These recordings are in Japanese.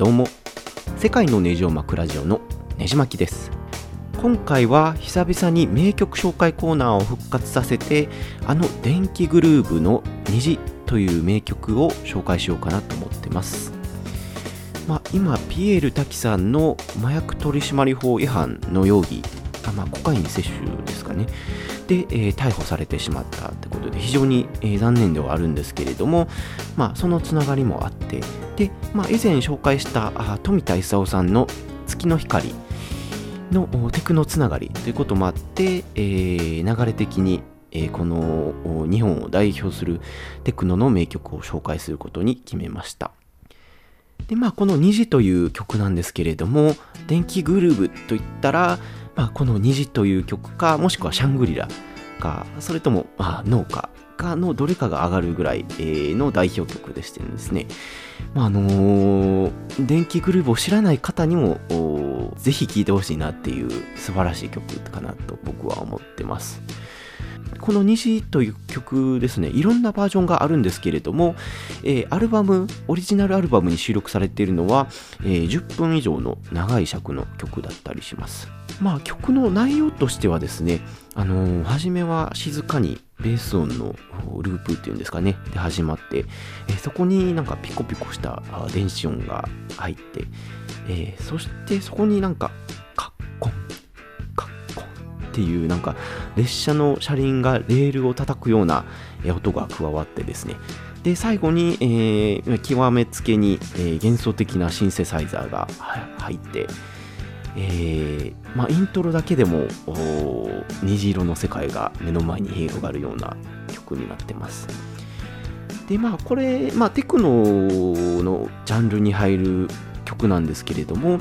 どうも。世界のネジを巻くラジオのネジ巻きです。今回は久々に名曲紹介コーナーを復活させてあの電気グルーヴの虹という名曲を紹介しようかなと思ってます。まあ、今、ピエール滝さんの麻薬取締法違反の容疑、あまあ、コカイン摂取ですかね、で、えー、逮捕されてしまったってことで、非常に、えー、残念ではあるんですけれども、まあ、そのつながりもあって、で、まあ、以前紹介したあ富田勲さんの月の光のテクノつながりということもあって、えー、流れ的にえー、この日本を代表するテクノの名曲を紹介することに決めました。で、まあ、この虹という曲なんですけれども、電気グルーヴといったら、まあ、この虹という曲か、もしくはシャングリラか、それとも、まあ、農家かのどれかが上がるぐらい、の代表曲でしてですね、まあ、あのー、電気グルーヴを知らない方にも、ぜひ聴いてほしいなっていう素晴らしい曲かなと僕は思ってます。この虹という曲ですね、いろんなバージョンがあるんですけれども、えー、アルバム、オリジナルアルバムに収録されているのは、えー、10分以上の長い尺の曲だったりします。まあ曲の内容としてはですね、あのー、初めは静かにベース音のループっていうんですかね、で始まって、えー、そこになんかピコピコした電子音が入って、えー、そしてそこになんかっていうなんか列車の車輪がレールを叩くような音が加わってですね。で最後に、えー、極めつけに、えー、幻想的なシンセサイザーが入って、えーまあ、イントロだけでも虹色の世界が目の前に広がるような曲になってます。でまあこれ、まあ、テクノのジャンルに入る曲なんですけれども、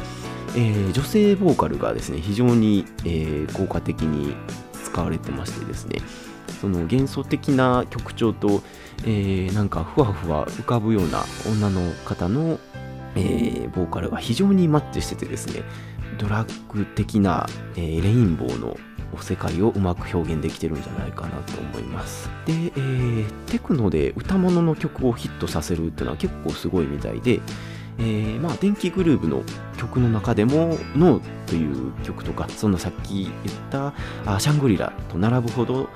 えー、女性ボーカルがですね非常に、えー、効果的に使われてましてですねその幻想的な曲調と、えー、なんかふわふわ浮かぶような女の方の、え、ボーカルが非常にマッチしててですねドラッグ的な、え、レインボーの世界をうまく表現できてるんじゃないかなと思います。で、えー、テクノで歌物の曲をヒットさせるっていうのは結構すごいみたいで、えー、まあ、電気グルーヴの曲の中でも「ノー」という曲とかそのさっき言ったあシャングリラと並ぶほど、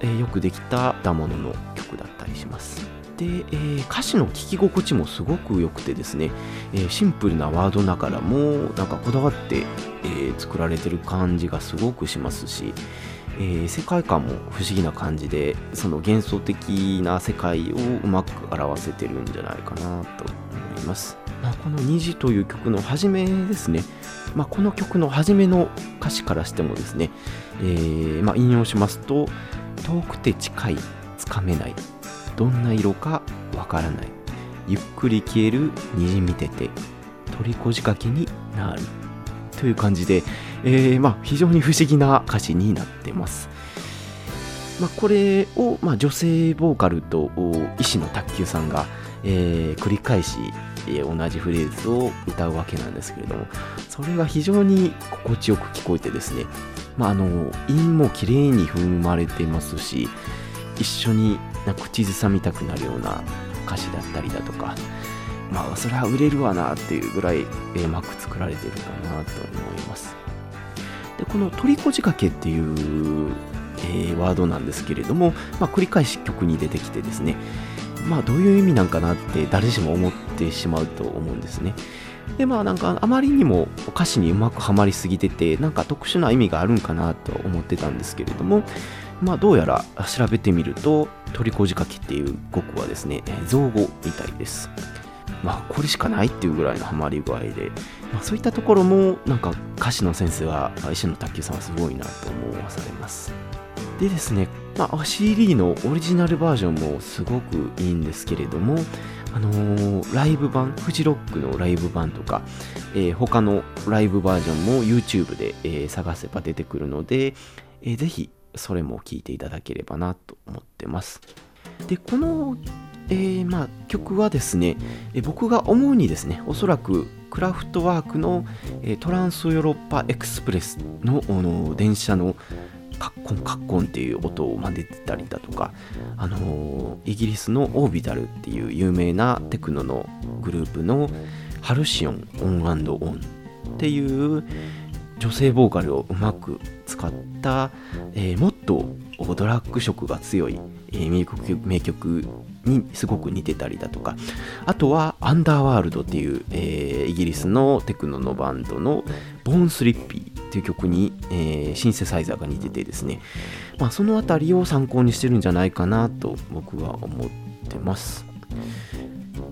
えー、よくできた歌物の曲だったりします。で、えー、歌詞の聴き心地もすごく良くてですね、えー、シンプルなワードながらもなんかこだわって、えー、作られてる感じがすごくしますし、えー、世界観も不思議な感じでその幻想的な世界をうまく表せてるんじゃないかなとます。まあ、この「虹」という曲の初めですね、まあ、この曲の初めの歌詞からしてもですね、えー、まあ、引用しますと「遠くて近いつかめないどんな色かわからないゆっくり消える虹見てて取りこじかけになる」という感じで、えー、まあ、非常に不思議な歌詞になってます。まあ、これを、まあ、女性ボーカルと医師の卓球さんが、えー、繰り返し、えー、同じフレーズを歌うわけなんですけれどもそれが非常に心地よく聞こえてですね、まあ、あの韻も綺麗に踏まれてますし一緒に口ずさみたくなるような歌詞だったりだとかまあそれは売れるわなっていうぐらい、えー、まく作られてるかなと思います。でこの「鳥こじかけ」っていうえー、ワードなんですけれども、まあ、繰り返し曲に出てきてですね、まあ、どういう意味なんかなって誰しも思ってしまうと思うんですね。で、まあなんかあまりにも歌詞にうまくはまりすぎてて、なんか特殊な意味があるんかなと思ってたんですけれども、まあどうやら調べてみると、鳥こじかけっていう語句はですね、造語みたいです。まあこれしかないっていうぐらいのハマり具合で、まあ、そういったところもなんか歌詞の先生は石野卓球さんはすごいなと思わされます。でですね、まあ、CD のオリジナルバージョンもすごくいいんですけれども、あのー、ライブ版、フジロックのライブ版とか、えー、他のライブバージョンも YouTube で、えー、探せば出てくるので、えー、ぜひそれも聴いていただければなと思ってます。で、この、えーまあ、曲はですね、え僕が思うにですね、おそらくクラフトワークの、えトランスヨーロッパエクスプレスのの電車のカッコンカッコンっていう音を真似てたりだとか、あのー、イギリスのオービタルっていう有名なテクノのグループの、ハルシオンオンオンっていう女性ボーカルをうまく使った、えー、もっとドラッグ色が強い、えー、名曲名曲にすごく似てたりだとかあとはアンダーワールドっていう、えー、イギリスのテクノのバンドのボーンスリッピーっていう曲に、えー、シンセサイザーが似ててですね、まあ、その辺りを参考にしてるんじゃないかなと僕は思ってます。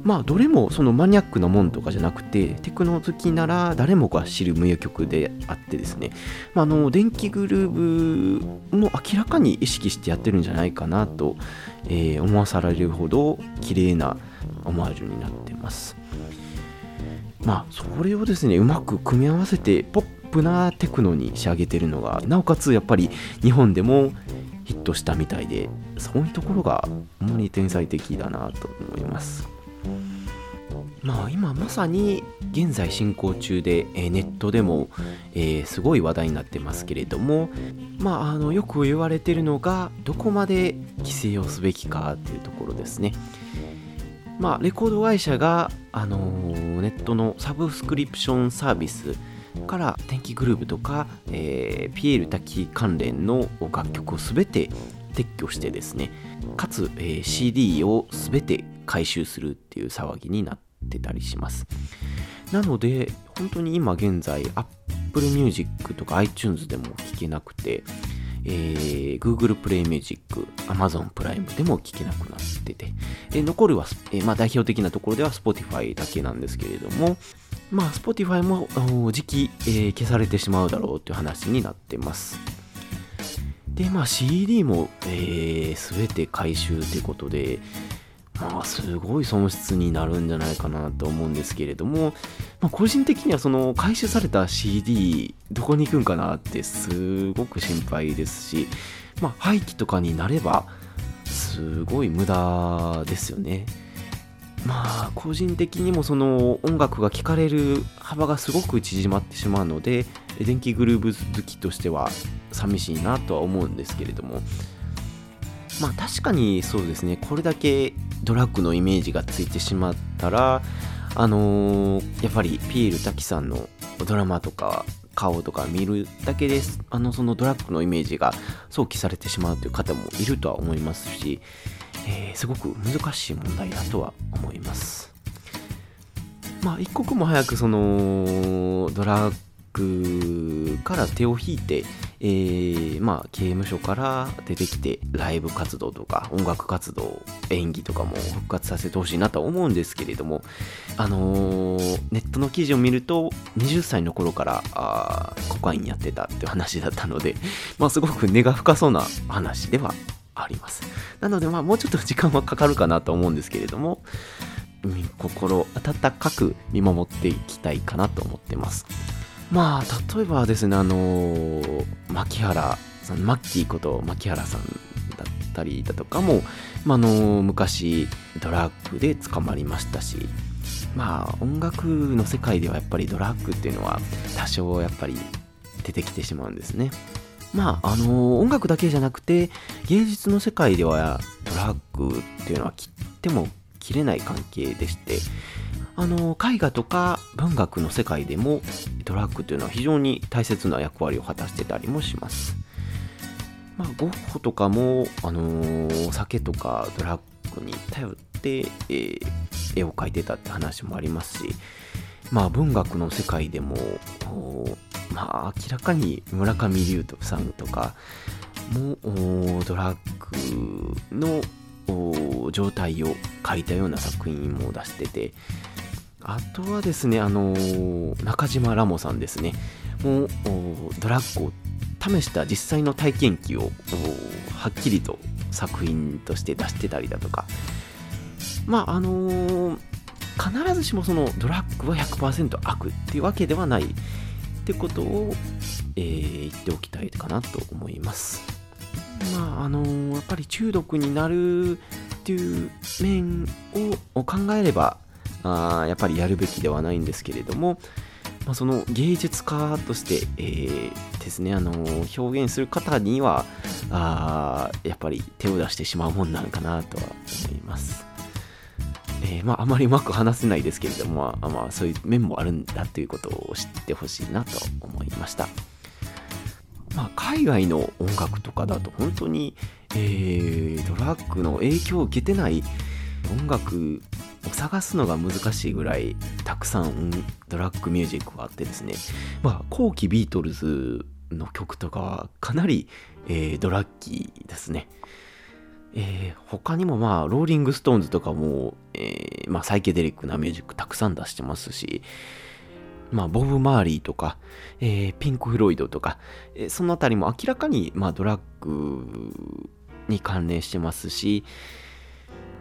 まあどれもそのマニアックなもんとかじゃなくてテクノ好きなら誰もが知る名曲であってですね、まあ、あの電気グルーヴも明らかに意識してやってるんじゃないかなと、えー、思わされるほど綺麗なオマージュになってます。まあそれをですねうまく組み合わせてポップなテクノに仕上げてるのがなおかつやっぱり日本でもヒットしたみたいでそういうところが主に天才的だなと思います。まあ今まさに現在進行中で、え、ネットでも、え、すごい話題になってますけれどもまああのよく言われてるのがどこまで規制をすべきかっていうところですね。まあレコード会社が、あの、ネットのサブスクリプションサービスから天気グループとか、えー、ピエール滝関連の楽曲を全て撤去してですねかつ、えー、CD を全て回収するっていう騒ぎになってたりします。なので、本当に今現在、Apple Music とか iTunes でも聴けなくて、えー、Google Play Music、Amazon プライムでも聴けなくなってて、えー、残るは、えー、まあ、代表的なところでは Spotify だけなんですけれども、まあ、Spotify も時期、えー、消されてしまうだろうという話になってます。で、まあ CD も、えー、全て回収ということで、まあ、すごい損失になるんじゃないかなと思うんですけれども、まあ、個人的にはその回収された CD どこに行くんかなってすごく心配ですし、まあ、廃棄とかになればすごい無駄ですよね。まあ個人的にもその音楽が聴かれる幅がすごく縮まってしまうので電気グルーヴ好きとしては寂しいなとは思うんですけれども。まあ確かにそうですね。これだけドラッグのイメージがついてしまったらあのー、やっぱりピエール滝さんのドラマとか顔とか見るだけですあのそのドラッグのイメージが想起されてしまうという方もいるとは思いますし、えー、すごく難しい問題だとは思います。まあ一刻も早くそのドラッグから手を引いて、えー、まあ、刑務所から出てきて、ライブ活動とか音楽活動、演技とかも復活させてほしいなと思うんですけれども、あのー、ネットの記事を見ると、20歳の頃からあコカインやってたって話だったので、まあ、すごく根が深そうな話ではあります。なので、まあ、もうちょっと時間はかかるかなと思うんですけれども、心温かく見守っていきたいかなと思ってます。まあ例えばですねあの牧原さんマッキーこと牧原さんだったりだとかも、まあ、あの昔ドラッグで捕まりましたしまあ音楽の世界ではやっぱりドラッグっていうのは多少やっぱり出てきてしまうんですねまああの音楽だけじゃなくて芸術の世界ではドラッグっていうのは切っても切れない関係でしてあの絵画とか文学の世界でもドラッグというのは非常に大切な役割を果たしてたりもします。まあ、ゴッホとかも、あのー、酒とかドラッグに頼って、えー、絵を描いてたって話もありますし、まあ、文学の世界でも、まあ、明らかに村上龍斗さんとかもドラッグの状態を描いたような作品も出してて、あとはですね、あのー、中島ラモさんですね。もう、ドラッグを試した実際の体験記をはっきりと作品として出してたりだとか、まあ、あのー、必ずしもそのドラッグは100%悪っていうわけではないってことを、えー、言っておきたいかなと思います。まあ、あのー、やっぱり中毒になるっていう面を考えれば、あやっぱりやるべきではないんですけれども、まあ、その芸術家として、えー、ですね、あの表現する方にはあやっぱり手を出してしまうもんなのかなとは思います。えー、まあ、あまりうまく話せないですけれども、まあ、まあ、そういう面もあるんだということを知ってほしいなと思いました。まあ、海外の音楽とかだと本当に、えー、ドラッグの影響を受けてない音楽を探すのが難しいぐらいたくさんドラッグミュージックがあってですね、まあ、後期ビートルズの曲とかはかなり、えー、ドラッギーですね。えー、他にもまあ、ローリングストーンズとかも、えー、まあ、サイケデリックなミュージックたくさん出してますし、まあ、ボブ・マーリーとか、えー、ピンク・フロイドとか、えー、そのあたりも明らかに、まあ、ドラッグに関連してますし、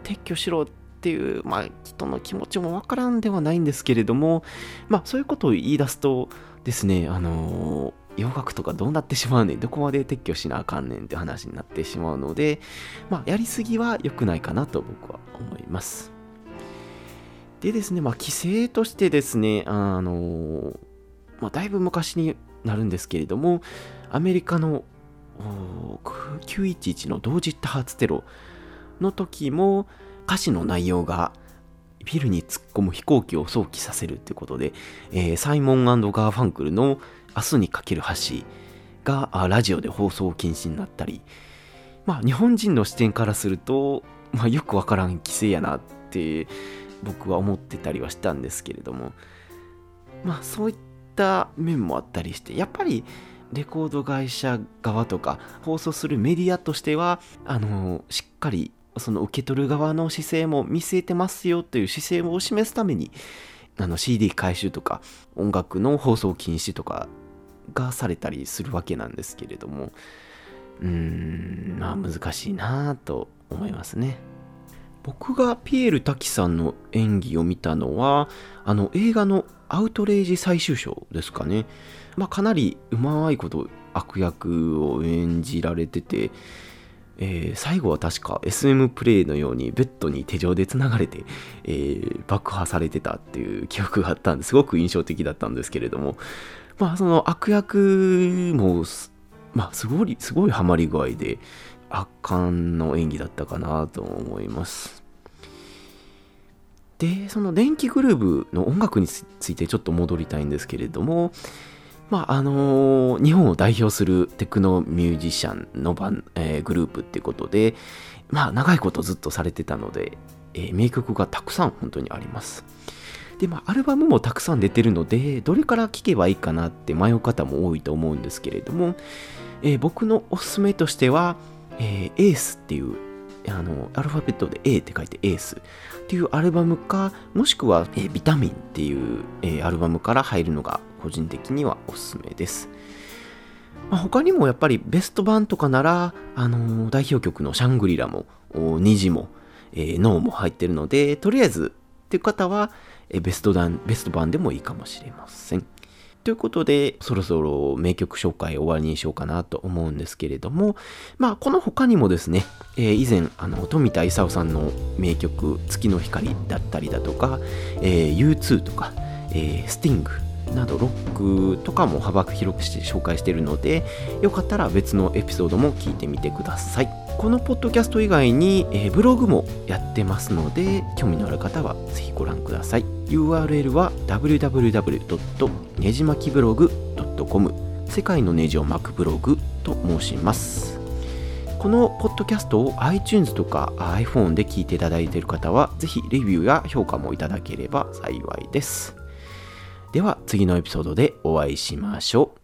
撤去しろっていう、まあ、人の気持ちもわからんではないんですけれども、まあ、そういうことを言い出すとですね、あのー、洋楽とかどうなってしまうねん、どこまで撤去しなあかんねんって話になってしまうので、まあ、やりすぎは良くないかなと僕は思います。でですね、まあ、規制としてですね、あのまあ、だいぶ昔になるんですけれども、アメリカの911の同時多発テロの時も歌詞の内容がビルに突っ込む飛行機を想起させるということで、えー、サイモンガーファンクルの明日にかける橋がラジオで放送禁止になったり、まあ日本人の視点からすると、まあよくわからん規制やなって僕は思ってたりはしたんですけれども。まあそういった面もあったりしてやっぱりレコード会社側とか放送するメディアとしてはあのしっかりその受け取る側の姿勢も見据えてますよという姿勢を示すためにあの CD 回収とか音楽の放送禁止とかがされたりするわけなんですけれどもうんまあ難しいなと思いますね。僕がピエール滝さんの演技を見たのは、あの映画のアウトレイジ最終章ですかね。まあ、かなりうまいこと悪役を演じられてて、えー、最後は確か SM プレイのようにベッドに手錠でつながれて、えー、爆破されてたっていう記憶があったんですごく印象的だったんですけれども、まあその悪役も、まあすごい、すごいハマり具合で、圧巻の演技だったかなと思います。で、その電気グルーヴの音楽についてちょっと戻りたいんですけれども、まあ、あのー、日本を代表するテクノミュージシャンのバン、えー、グループってことで、まあ、長いことずっとされてたので、えー、名曲がたくさん本当にあります。で、まあ、アルバムもたくさん出てるので、どれから聴けばいいかなって迷う方も多いと思うんですけれども、え僕のおすすめとしては、えー、エースっていうあのアルファベットで A って書いてエースっていうアルバムかもしくは、えー、ビタミンっていう、えー、アルバムから入るのが個人的にはおすすめです、まあ、他にもやっぱりベスト版とかなら、あのー、代表曲のシャングリラも虹も、えー、ノーも入ってるのでとりあえずっていう方は、え、ベスト版ベスト版でもいいかもしれません。ということで、そろそろ名曲紹介終わりにしようかなと思うんですけれども、まあ、この他にもですね、えー、以前、あの、富田勲さんの名曲、月の光だったりだとか、えー、U2 とか、えー、スティングなどロックとかも幅広くして紹介しているので、よかったら別のエピソードも聞いてみてください。このポッドキャスト以外に、えー、ブログもやってますので、興味のある方はぜひご覧ください。URL は www. ねじまきブログ .com 世界のネジを巻くブログと申しますこのポッドキャストを iTunes とか iPhone で聞いていただいている方はぜひレビューや評価もいただければ幸いですでは次のエピソードでお会いしましょう。